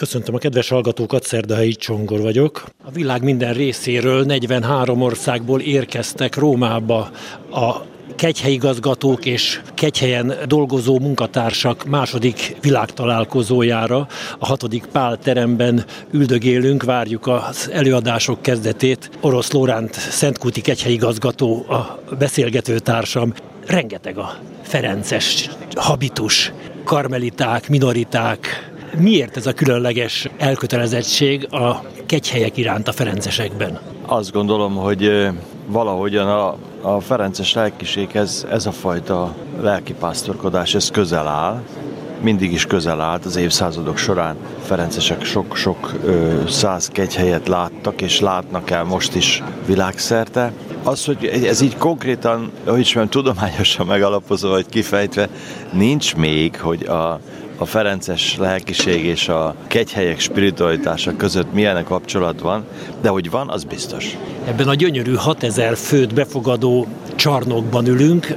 Köszöntöm a kedves hallgatókat, Szerdahelyi Csongor vagyok. A világ minden részéről 43 országból érkeztek Rómába a kegyhelyigazgatók és kegyhelyen dolgozó munkatársak második világtalálkozójára. A hatodik Pál teremben üldögélünk, várjuk az előadások kezdetét. Orosz Lóránt Szentkúti kegyhelyigazgató a beszélgető társam. Rengeteg a Ferences habitus, karmeliták, minoriták, Miért ez a különleges elkötelezettség a kegyhelyek iránt a Ferencesekben? Azt gondolom, hogy valahogyan a, a Ferences lelkiséghez ez a fajta lelkipásztorkodás, ez közel áll, mindig is közel állt az évszázadok során. Ferencesek sok-sok száz kegyhelyet láttak, és látnak el most is világszerte. Az, hogy ez így konkrétan, hogy is mondjam, tudományosan megalapozva, vagy kifejtve, nincs még, hogy a, a Ferences lelkiség és a kegyhelyek spiritualitása között milyen kapcsolat van, de hogy van, az biztos. Ebben a gyönyörű 6000 főt befogadó csarnokban ülünk,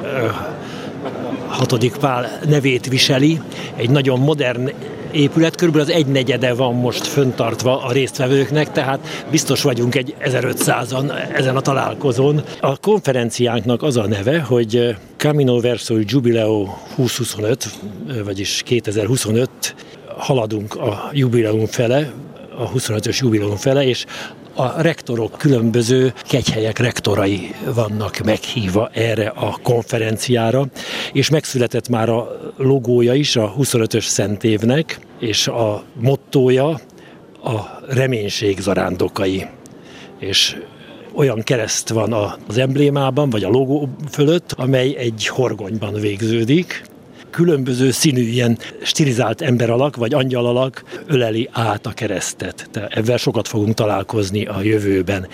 hatodik Pál nevét viseli, egy nagyon modern épület, körülbelül az egynegyede van most föntartva a résztvevőknek, tehát biztos vagyunk egy 1500-an ezen a találkozón. A konferenciánknak az a neve, hogy Camino Verso Jubileo 2025, vagyis 2025, haladunk a jubileum fele, a 25-ös jubileum fele, és a rektorok különböző kegyhelyek rektorai vannak meghívva erre a konferenciára, és megszületett már a logója is a 25-ös szentévnek, és a mottója a reménység zarándokai. És olyan kereszt van az emblémában, vagy a logó fölött, amely egy horgonyban végződik, különböző színű ilyen stilizált emberalak vagy angyalalak öleli át a keresztet. De ebben sokat fogunk találkozni a jövőben.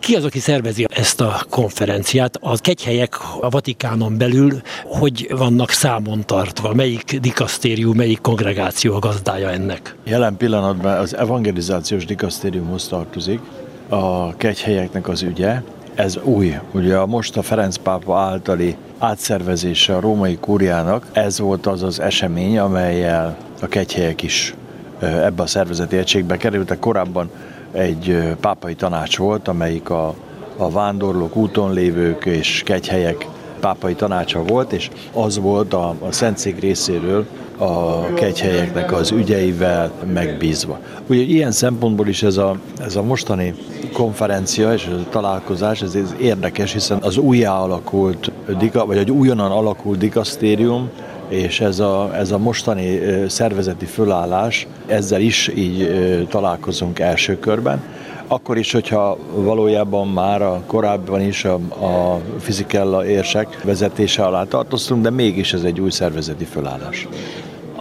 Ki az, aki szervezi ezt a konferenciát? A kegyhelyek a Vatikánon belül hogy vannak számon tartva? Melyik dikasztérium, melyik kongregáció a gazdája ennek? Jelen pillanatban az evangelizációs dikasztériumhoz tartozik a kegyhelyeknek az ügye, ez új. Ugye most a Ferenc pápa általi átszervezése a római kúriának, ez volt az az esemény, amelyel a kegyhelyek is ebbe a szervezeti egységbe kerültek. Korábban egy pápai tanács volt, amelyik a, a vándorlók, úton lévők és kegyhelyek pápai tanácsa volt, és az volt a, a Szentszék részéről a kegyhelyeknek az ügyeivel megbízva. Ugye ilyen szempontból is ez a, ez a mostani konferencia és ez a találkozás, ez, ez érdekes, hiszen az újjá alakult, vagy egy újonnan alakult dikasztérium, és ez a, ez a mostani szervezeti fölállás, ezzel is így találkozunk első körben akkor is, hogyha valójában már a korábban is a, a fizikella érsek vezetése alá tartoztunk, de mégis ez egy új szervezeti fölállás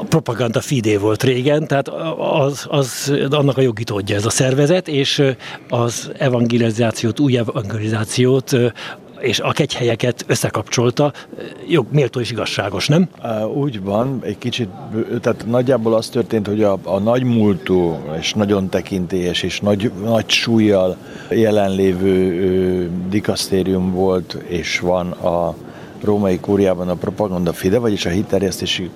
propaganda fidé volt régen, tehát az, az, annak a jogitódja ez a szervezet, és az evangelizációt, új evangelizációt és a kegyhelyeket összekapcsolta, jog, méltó és igazságos, nem? Úgy van, egy kicsit, tehát nagyjából az történt, hogy a, a nagy múltú és nagyon tekintélyes és nagy, nagy súlyjal jelenlévő dikasztérium volt és van a római kúriában a propaganda fide, vagyis a hitterjesztési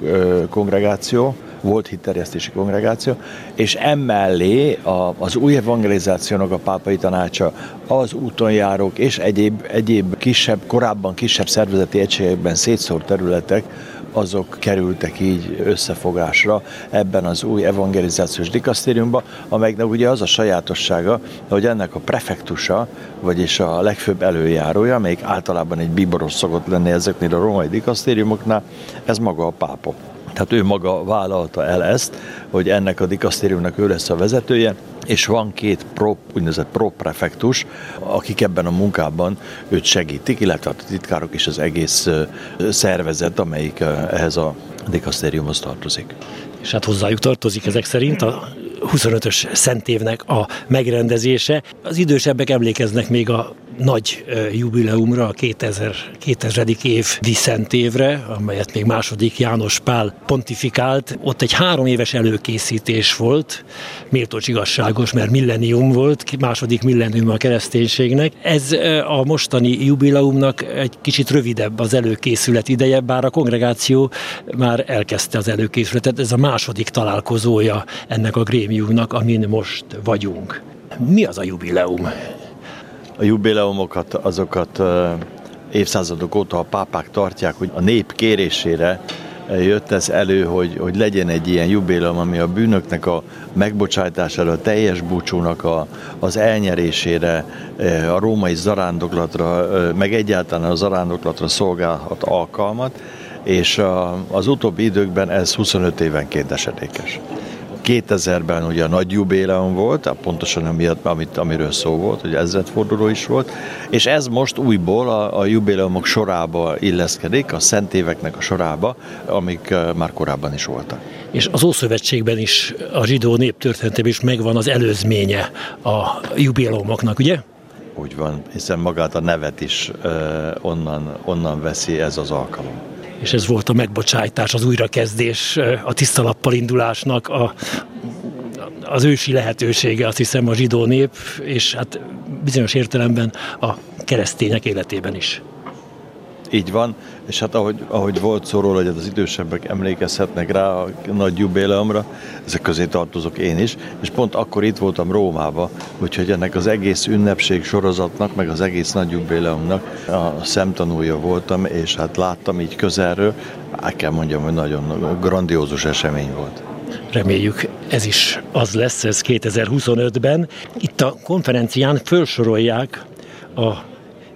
kongregáció, volt hitterjesztési kongregáció, és emellé a, az új evangelizációnak a pápai tanácsa, az útonjárók és egyéb, egyéb kisebb, korábban kisebb szervezeti egységekben szétszórt területek, azok kerültek így összefogásra ebben az új evangelizációs dikasztériumban, amelynek ugye az a sajátossága, hogy ennek a prefektusa, vagyis a legfőbb előjárója, amelyik általában egy bíboros szokott lenni ezeknél a római dikasztériumoknál, ez maga a pápa. Tehát ő maga vállalta el ezt, hogy ennek a dikasztériumnak ő lesz a vezetője, és van két pro, úgynevezett proprefektus, akik ebben a munkában őt segítik, illetve a titkárok is az egész szervezet, amelyik ehhez a dikasztériumhoz tartozik. És hát hozzájuk tartozik ezek szerint a 25-ös szentévnek a megrendezése. Az idősebbek emlékeznek még a nagy jubileumra, a 2000, 2000. év Diszent évre, amelyet még második János Pál pontifikált. Ott egy három éves előkészítés volt, méltócs igazságos, mert millenium volt, második millenium a kereszténységnek. Ez a mostani jubileumnak egy kicsit rövidebb az előkészület ideje, bár a kongregáció már elkezdte az előkészületet. Ez a második találkozója ennek a grémiumnak, amin most vagyunk. Mi az a jubileum? A jubileumokat, azokat évszázadok óta a pápák tartják, hogy a nép kérésére jött ez elő, hogy, hogy legyen egy ilyen jubileum, ami a bűnöknek a megbocsátására, a teljes búcsúnak a, az elnyerésére, a római zarándoklatra, meg egyáltalán a zarándoklatra szolgálhat alkalmat, és az utóbbi időkben ez 25 évenként esedékes. 2000-ben ugye a nagy jubileum volt, pontosan amiatt, amit, amiről szó volt, hogy ezredforduló is volt, és ez most újból a, a jubileumok sorába illeszkedik, a szent éveknek a sorába, amik már korábban is voltak. És az Ószövetségben is, a zsidó néptörténetében is megvan az előzménye a jubileumoknak, ugye? Úgy van, hiszen magát a nevet is uh, onnan, onnan veszi ez az alkalom és ez volt a megbocsájtás, az újrakezdés, a tisztalappal indulásnak a, az ősi lehetősége, azt hiszem a zsidó nép, és hát bizonyos értelemben a keresztények életében is. Így van, és hát ahogy, ahogy volt szó róla, hogy az idősebbek emlékezhetnek rá a nagy jubileumra, ezek közé tartozok én is, és pont akkor itt voltam Rómába, úgyhogy ennek az egész ünnepség sorozatnak, meg az egész nagy jubileumnak a szemtanúja voltam, és hát láttam így közelről, el kell mondjam, hogy nagyon grandiózus esemény volt. Reméljük ez is az lesz, ez 2025-ben. Itt a konferencián felsorolják a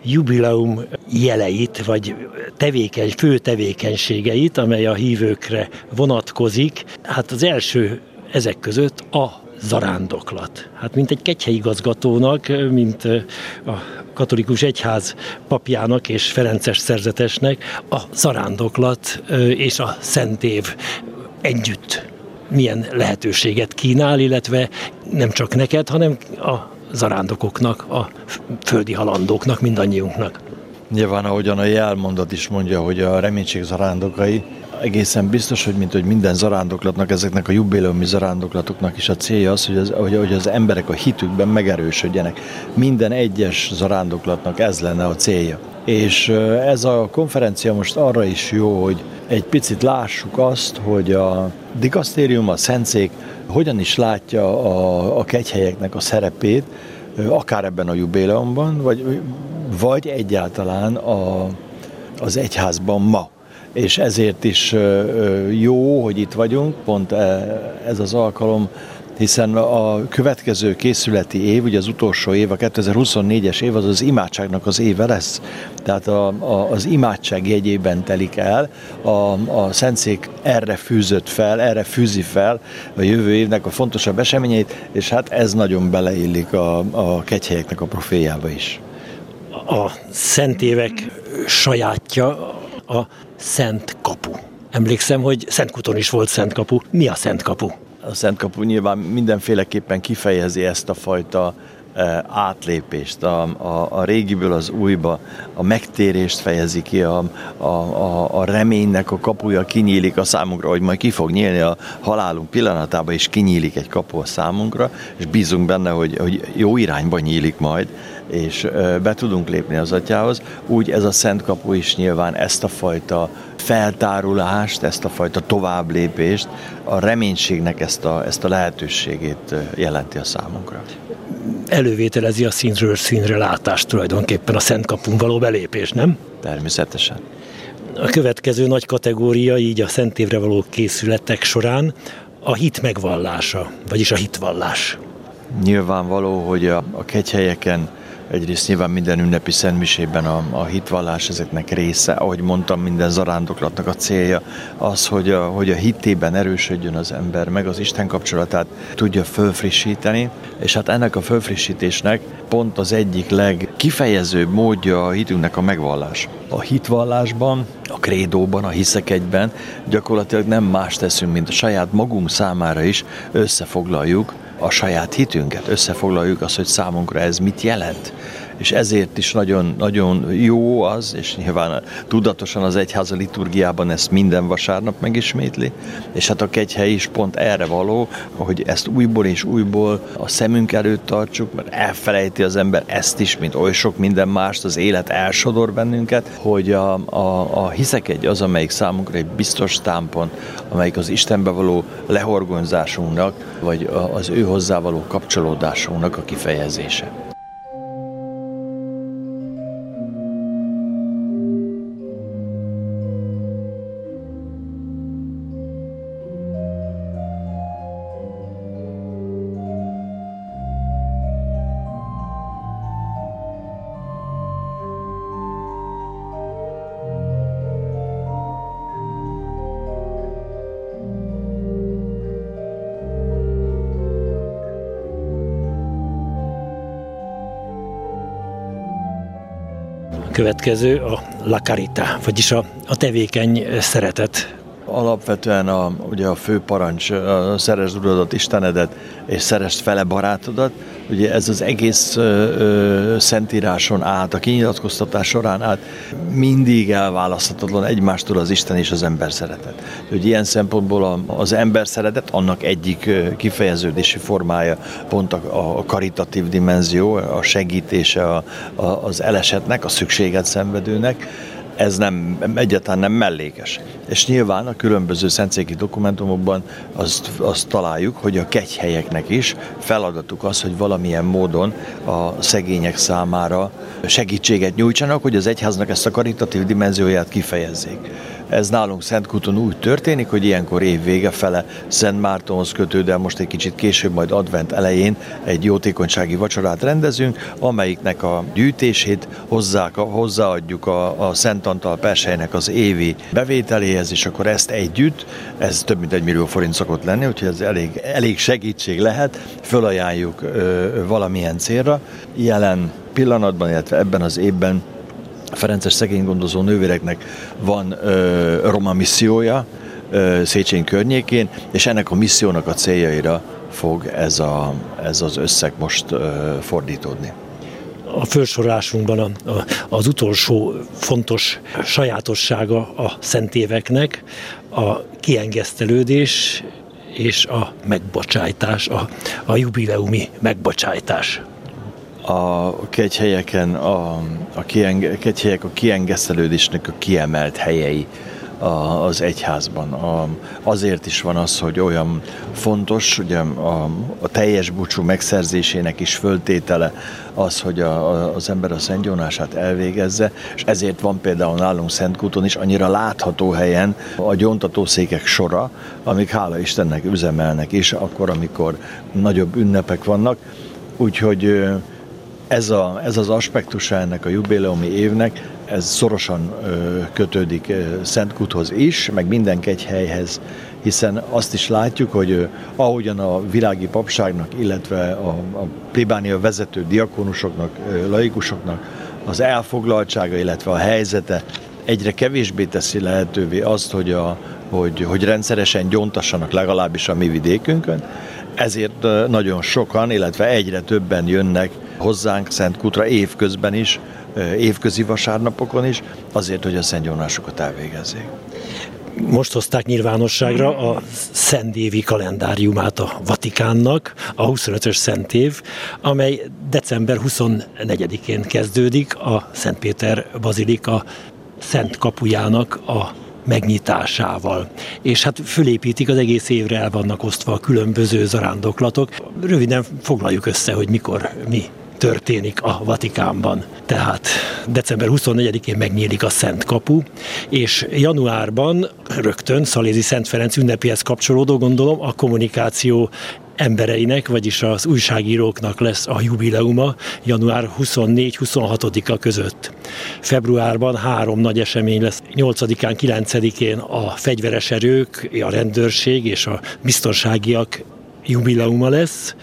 jubileum jeleit, vagy tevékeny, fő tevékenységeit, amely a hívőkre vonatkozik. Hát az első ezek között a zarándoklat. Hát mint egy kegyhelyigazgatónak, mint a katolikus egyház papjának és Ferences szerzetesnek a zarándoklat és a szentév együtt milyen lehetőséget kínál, illetve nem csak neked, hanem a zarándokoknak, a földi halandóknak, mindannyiunknak. Nyilván, ahogyan a jelmondat is mondja, hogy a reménység zarándokai, egészen biztos, hogy mint hogy minden zarándoklatnak, ezeknek a jubileumi zarándoklatoknak is a célja az, hogy az, hogy, az emberek a hitükben megerősödjenek. Minden egyes zarándoklatnak ez lenne a célja. És ez a konferencia most arra is jó, hogy egy picit lássuk azt, hogy a dikasztérium, a szentszék hogyan is látja a, a kegyhelyeknek a szerepét, akár ebben a jubileumban, vagy, vagy egyáltalán a, az egyházban ma. És ezért is jó, hogy itt vagyunk, pont ez az alkalom hiszen a következő készületi év, ugye az utolsó év, a 2024-es év az az imádságnak az éve lesz. Tehát a, a, az imádság jegyében telik el, a, a Szentszék erre fűzött fel, erre fűzi fel a jövő évnek a fontosabb eseményeit, és hát ez nagyon beleillik a, a kegyhelyeknek a proféjába is. A szent évek sajátja a Szent Kapu. Emlékszem, hogy Szentkuton is volt Szent Kapu. Mi a Szent Kapu? A Szent Kapu nyilván mindenféleképpen kifejezi ezt a fajta e, átlépést, a, a, a régiből az újba, a megtérést fejezi ki, a, a, a, a reménynek a kapuja kinyílik a számunkra, hogy majd ki fog nyílni a halálunk pillanatában, és kinyílik egy kapu a számunkra, és bízunk benne, hogy, hogy jó irányba nyílik majd, és be tudunk lépni az atyához. Úgy ez a Szent Kapu is nyilván ezt a fajta feltárulást, ezt a fajta továbblépést, a reménységnek ezt a, ezt a lehetőségét jelenti a számunkra. Elővételezi a színről színre látást tulajdonképpen a Szent Kapun való belépés, nem? Természetesen. A következő nagy kategória így a Szent Évre való készületek során a hit megvallása, vagyis a hitvallás. Nyilvánvaló, hogy a, a kegyhelyeken Egyrészt nyilván minden ünnepi szentmisében a, a hitvallás ezeknek része, ahogy mondtam, minden zarándoklatnak a célja az, hogy a, hogy a hitében erősödjön az ember, meg az Isten kapcsolatát tudja fölfrissíteni, és hát ennek a fölfrissítésnek pont az egyik legkifejezőbb módja a hitünknek a megvallás. A hitvallásban, a krédóban, a hiszek egyben gyakorlatilag nem más teszünk, mint a saját magunk számára is összefoglaljuk a saját hitünket, összefoglaljuk azt, hogy számunkra ez mit jelent. És ezért is nagyon, nagyon jó az, és nyilván tudatosan az egyháza liturgiában ezt minden vasárnap megismétli, és hát a kegyhely is pont erre való, hogy ezt újból és újból a szemünk előtt tartsuk, mert elfelejti az ember ezt is, mint oly sok minden mást, az élet elsodor bennünket, hogy a, a, a hiszek egy az, amelyik számunkra egy biztos támpont, amelyik az Istenbe való lehorgonyzásunknak, vagy az ő hozzá való kapcsolódásunknak a kifejezése. Következő a La Carita, vagyis a, a tevékeny szeretet. Alapvetően a, ugye a fő parancs, szeresd uradat, Istenedet, és szeresd fele barátodat, Ugye ez az egész ö, ö, szentíráson át, a kinyilatkoztatás során át mindig elválaszthatatlan egymástól az Isten és az ember szeretet. Hogy ilyen szempontból az ember szeretet annak egyik kifejeződési formája pont a, a karitatív dimenzió, a segítése a, a, az elesetnek, a szükséget szenvedőnek, ez nem, egyáltalán nem mellékes. És nyilván a különböző szentszéki dokumentumokban azt, azt találjuk, hogy a kegyhelyeknek is feladatuk az, hogy valamilyen módon a szegények számára segítséget nyújtsanak, hogy az egyháznak ezt a karitatív dimenzióját kifejezzék. Ez nálunk Szentkúton úgy történik, hogy ilyenkor év vége fele Szent Mártonhoz kötődően most egy kicsit később, majd advent elején egy jótékonysági vacsorát rendezünk, amelyiknek a gyűjtését hozzák, hozzáadjuk a, a Szent Antal Persejnek az évi bevételéhez, és akkor ezt együtt, ez több mint egy millió forint szokott lenni, úgyhogy ez elég, elég segítség lehet, fölajánljuk ö, valamilyen célra. Jelen pillanatban, illetve ebben az évben Ferences szegénygondozó nővéreknek van ö, roma missziója ö, Széchenyi környékén, és ennek a missziónak a céljaira fog ez, a, ez az összeg most ö, fordítódni. A felsorolásunkban a, a, az utolsó fontos sajátossága a szentéveknek a kiengesztelődés és a megbocsájtás, a, a jubileumi megbocsájtás a kegyhelyeken a, a, kienge, kegyhelyek a kiengesztelődésnek a kiemelt helyei a, az egyházban. A, azért is van az, hogy olyan fontos, ugye a, a teljes búcsú megszerzésének is föltétele az, hogy a, a, az ember a szentgyónását elvégezze, és ezért van például nálunk Szentkúton is annyira látható helyen a gyóntatószékek sora, amik hála Istennek üzemelnek is, akkor, amikor nagyobb ünnepek vannak. Úgyhogy ez, a, ez az aspektusa ennek a jubileumi évnek, ez szorosan kötődik Szentkuthoz is, meg minden helyhez, hiszen azt is látjuk, hogy ahogyan a világi papságnak, illetve a, a plébánia vezető diakonusoknak, ö, laikusoknak az elfoglaltsága, illetve a helyzete egyre kevésbé teszi lehetővé azt, hogy, a, hogy, hogy rendszeresen gyontassanak legalábbis a mi vidékünkön, ezért nagyon sokan, illetve egyre többen jönnek hozzánk Kutra évközben is, évközi vasárnapokon is, azért, hogy a szentgyónásokat elvégezzék. Most hozták nyilvánosságra a Szentévi kalendáriumát a Vatikánnak, a 25-ös Szentév, amely december 24-én kezdődik a Szentpéter Bazilika Szent kapujának a megnyitásával. És hát fölépítik, az egész évre el vannak osztva a különböző zarándoklatok. Röviden foglaljuk össze, hogy mikor mi történik a Vatikánban. Tehát december 24-én megnyílik a Szent Kapu, és januárban rögtön Szalézi Szent Ferenc ünnepéhez kapcsolódó, gondolom, a kommunikáció embereinek, vagyis az újságíróknak lesz a jubileuma január 24-26-a között. Februárban három nagy esemény lesz. 8-án, 9-én a fegyveres erők, a rendőrség és a biztonságiak jubileuma lesz.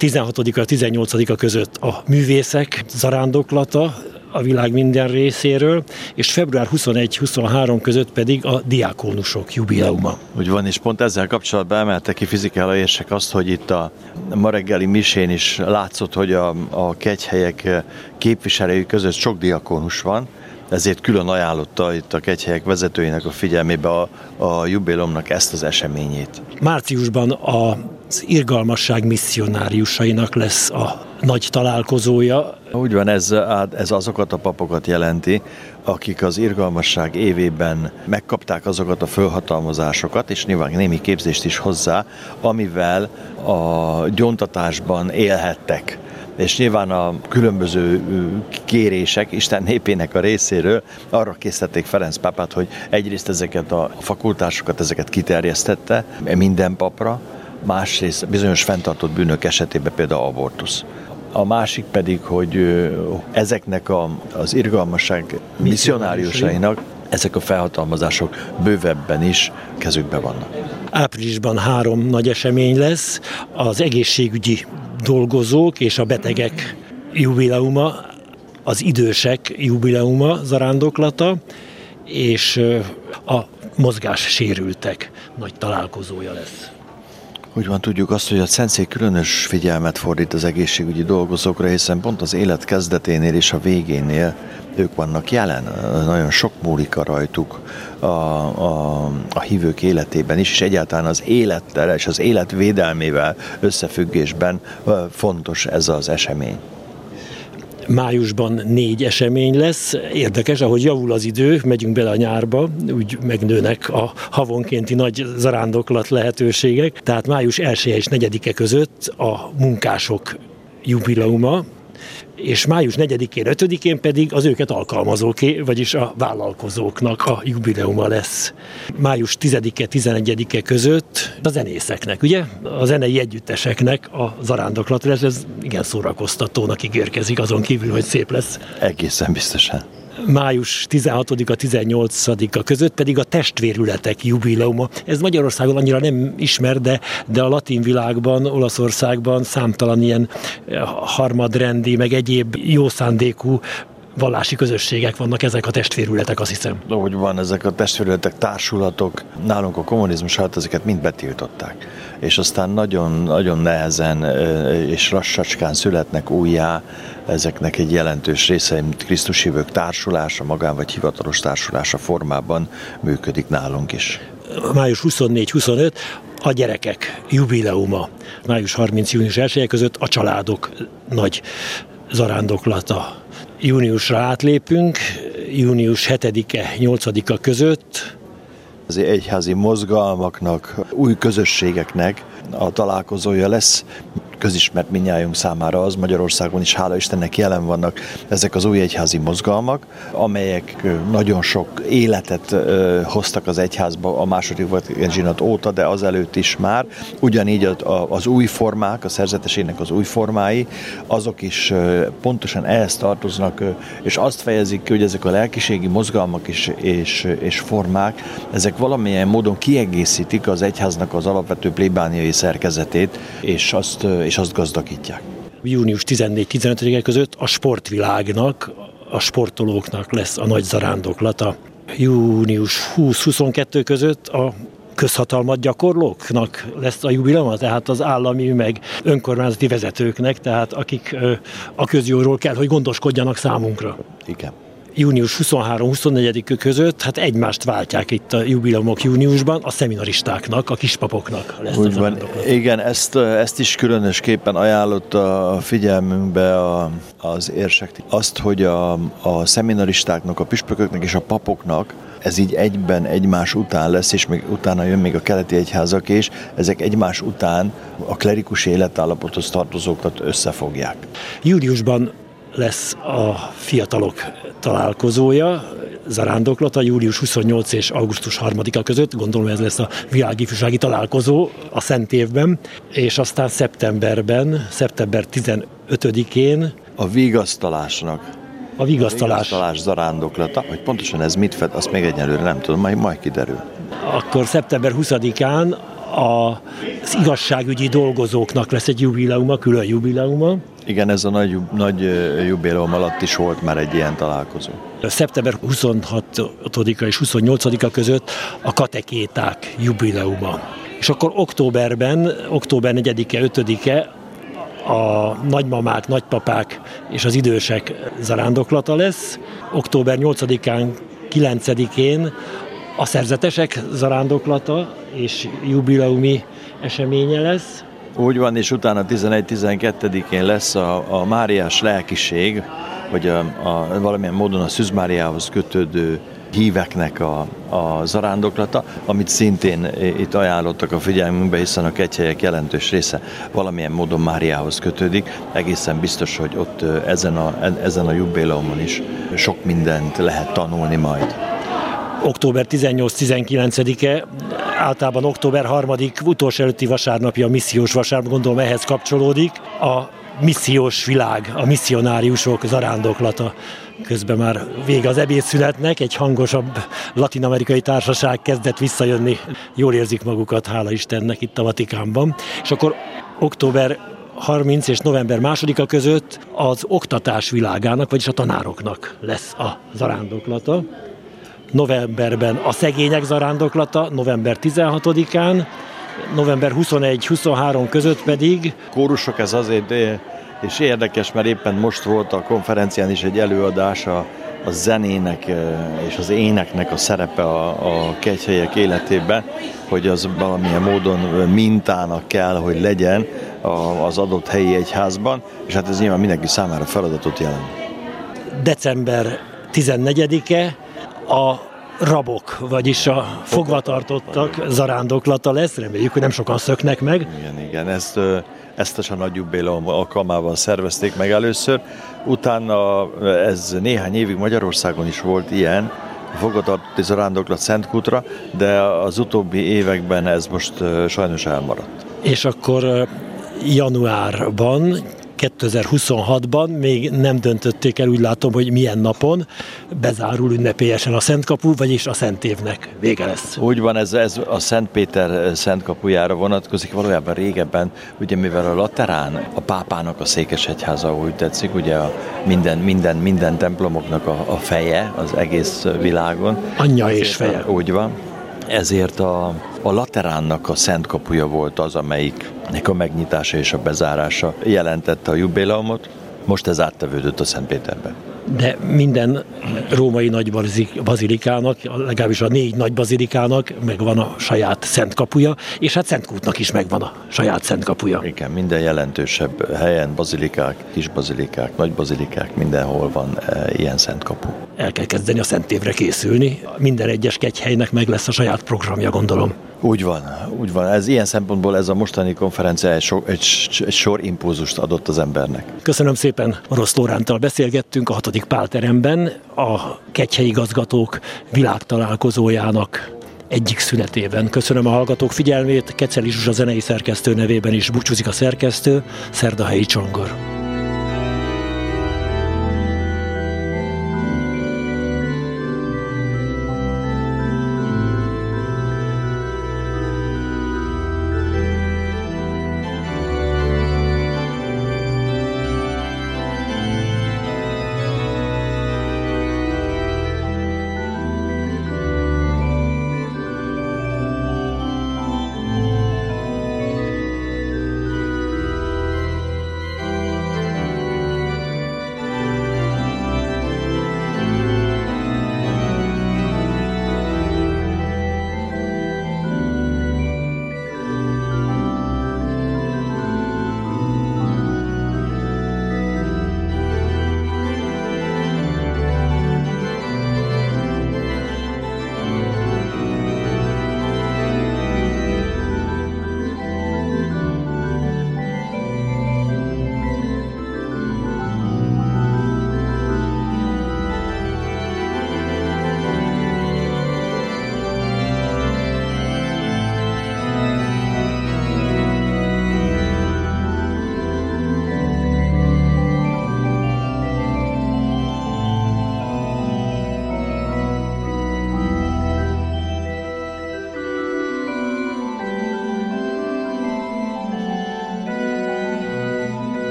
16-a, 18-a között a művészek zarándoklata, a világ minden részéről, és február 21-23 között pedig a diákónusok jubileuma. Úgy van, és pont ezzel kapcsolatban emelte ki fizikála érsek azt, hogy itt a ma reggeli misén is látszott, hogy a, a kegyhelyek képviselői között sok diakónus van, ezért külön ajánlotta itt a kegyhelyek vezetőinek a figyelmébe a, a jubilomnak ezt az eseményét. Márciusban az irgalmasság misszionáriusainak lesz a nagy találkozója. Úgy van, ez, ez azokat a papokat jelenti, akik az irgalmasság évében megkapták azokat a fölhatalmazásokat, és nyilván némi képzést is hozzá, amivel a gyontatásban élhettek és nyilván a különböző kérések Isten népének a részéről arra készítették Ferenc pápát, hogy egyrészt ezeket a fakultásokat, ezeket kiterjesztette minden papra, másrészt bizonyos fenntartott bűnök esetében például abortusz. A másik pedig, hogy ezeknek a, az irgalmasság misszionáriusainak ezek a felhatalmazások bővebben is kezükbe vannak. Áprilisban három nagy esemény lesz, az egészségügyi dolgozók és a betegek jubileuma, az idősek jubileuma zarándoklata, és a mozgássérültek nagy találkozója lesz. Úgy van, tudjuk azt, hogy a Szentszék különös figyelmet fordít az egészségügyi dolgozókra, hiszen pont az élet kezdeténél és a végénél ők vannak jelen. Nagyon sok múlik a rajtuk a, a, a hívők életében is, és egyáltalán az élettel és az élet védelmével összefüggésben fontos ez az esemény májusban négy esemény lesz. Érdekes, ahogy javul az idő, megyünk bele a nyárba, úgy megnőnek a havonkénti nagy zarándoklat lehetőségek. Tehát május 1 és 4-e között a munkások jubileuma, és május 4-én, 5-én pedig az őket alkalmazóké, vagyis a vállalkozóknak a jubileuma lesz. Május 10-e, 11-e között a zenészeknek, ugye? A zenei együtteseknek a zarándoklat lesz, ez igen szórakoztatónak ígérkezik, azon kívül, hogy szép lesz. Egészen biztosan május 16-a 18-a között pedig a testvérületek jubileuma. Ez Magyarországon annyira nem ismer, de, de a latin világban, Olaszországban számtalan ilyen harmadrendi, meg egyéb jó szándékú vallási közösségek vannak ezek a testvérületek, azt hiszem. Ahogy van, ezek a testvérületek, társulatok, nálunk a kommunizmus alatt ezeket mind betiltották. És aztán nagyon, nagyon nehezen és lassacskán születnek újjá ezeknek egy jelentős része, mint Krisztus hívők társulása, magán vagy hivatalos társulása formában működik nálunk is. Május 24-25 a gyerekek jubileuma. Május 30 június 1 között a családok nagy zarándoklata júniusra átlépünk, június 7-e, 8-a között. Az egyházi mozgalmaknak, új közösségeknek a találkozója lesz közismert minnyájunk számára az Magyarországon is, hála Istennek jelen vannak ezek az új egyházi mozgalmak, amelyek nagyon sok életet hoztak az egyházba a második zsinat óta, de azelőtt is már. Ugyanígy az új formák, a szerzetesének az új formái, azok is pontosan ehhez tartoznak, és azt fejezik ki, hogy ezek a lelkiségi mozgalmak is, és, és formák, ezek valamilyen módon kiegészítik az egyháznak az alapvető plébániai szerkezetét, és azt, és azt gazdagítják. Június 14-15 között a sportvilágnak, a sportolóknak lesz a nagy zarándoklata. Június 20-22 között a közhatalmat gyakorlóknak lesz a jubileuma, tehát az állami meg önkormányzati vezetőknek, tehát akik a közjóról kell, hogy gondoskodjanak számunkra. Igen június 23-24 között, hát egymást váltják itt a jubileumok júniusban, a szeminaristáknak, a kispapoknak lesz Úgy van. Igen, ezt, ezt is különösképpen ajánlott a figyelmünkbe a, az érsek. Azt, hogy a, a szeminaristáknak, a püspököknek és a papoknak ez így egyben egymás után lesz, és még utána jön még a keleti egyházak is, ezek egymás után a klerikus életállapothoz tartozókat összefogják. Júliusban lesz a fiatalok találkozója, zarándoklata július 28 és augusztus 3-a között, gondolom ez lesz a világifjúsági találkozó a Szent évben, és aztán szeptemberben, szeptember 15-én a vigasztalásnak a vigasztalás. A vigasztalás zarándoklata, hogy pontosan ez mit fed, azt még egyelőre nem tudom, majd, majd kiderül. Akkor szeptember 20-án az igazságügyi dolgozóknak lesz egy jubileuma, külön jubileuma, Igen, ez a nagy, nagy jubileum alatt is volt már egy ilyen találkozó. Szeptember 26-a és 28-a között a katekéták jubileuma. És akkor októberben, október 4-e, 5-e a nagymamák, nagypapák és az idősek zarándoklata lesz. Október 8-án, 9-én a szerzetesek zarándoklata és jubileumi eseménye lesz. Úgy van, és utána 11-12-én lesz a, a Máriás lelkiség, hogy a, a, valamilyen módon a Szűz Máriához kötődő híveknek a, a zarándoklata, amit szintén itt ajánlottak a figyelmünkbe, hiszen a kegyhelyek jelentős része valamilyen módon Máriához kötődik. Egészen biztos, hogy ott ezen a, ezen a jubileumon is sok mindent lehet tanulni majd október 18-19-e, általában október 3 utolsó előtti vasárnapja, a missziós vasárnap, gondolom ehhez kapcsolódik, a missziós világ, a misszionáriusok zarándoklata. Közben már vége az ebédszünetnek, egy hangosabb latinamerikai társaság kezdett visszajönni. Jól érzik magukat, hála Istennek itt a Vatikánban. És akkor október 30 és november másodika között az oktatás világának, vagyis a tanároknak lesz a zarándoklata novemberben a szegények zarándoklata, november 16-án, november 21-23 között pedig. Kórusok ez azért és érdekes, mert éppen most volt a konferencián is egy előadás a, a zenének és az éneknek a szerepe a, a kegyhelyek életében, hogy az valamilyen módon mintának kell, hogy legyen az adott helyi egyházban, és hát ez nyilván mindenki számára feladatot jelent. December 14-e a rabok, vagyis a fogvatartottak zarándoklata lesz. Reméljük, hogy nem sokan szöknek meg. Igen, igen, ezt, ezt a nagy jubileum alkalmával szervezték meg először. Utána ez néhány évig Magyarországon is volt ilyen, a fogvatartotti zarándoklat Szentkútra, de az utóbbi években ez most sajnos elmaradt. És akkor januárban 2026-ban, még nem döntötték el, úgy látom, hogy milyen napon bezárul ünnepélyesen a Szentkapu, vagyis a Szent évnek vége lesz. Úgy van, ez, ez a Szent Péter Szentkapujára vonatkozik, valójában régebben, ugye mivel a Laterán a pápának a székesegyháza, úgy tetszik, ugye a minden, minden, minden templomoknak a, a feje az egész világon. Anyja és feje. Úgy van ezért a, a Lateránnak a szent kapuja volt az, amelyiknek a megnyitása és a bezárása jelentette a jubileumot. Most ez áttevődött a Szentpéterbe de minden római nagy bazilikának, legalábbis a négy nagy bazilikának megvan a saját szent kapuja, és hát Szentkútnak is megvan a saját szent kapuja. Igen, minden jelentősebb helyen bazilikák, kis bazilikák, nagy bazilikák, mindenhol van e, ilyen szent kapu. El kell kezdeni a szent évre készülni. Minden egyes kegyhelynek meg lesz a saját programja, gondolom. Úgy van, úgy van. Ez ilyen szempontból ez a mostani konferencia egy, sor, egy, egy sor impulzust adott az embernek. Köszönöm szépen, Orosz Lórántal beszélgettünk a hatodik pálteremben a kegyhelyi gazgatók világtalálkozójának egyik szünetében. Köszönöm a hallgatók figyelmét, Keceli Zsuzsa zenei szerkesztő nevében is búcsúzik a szerkesztő, Szerdahelyi Csongor.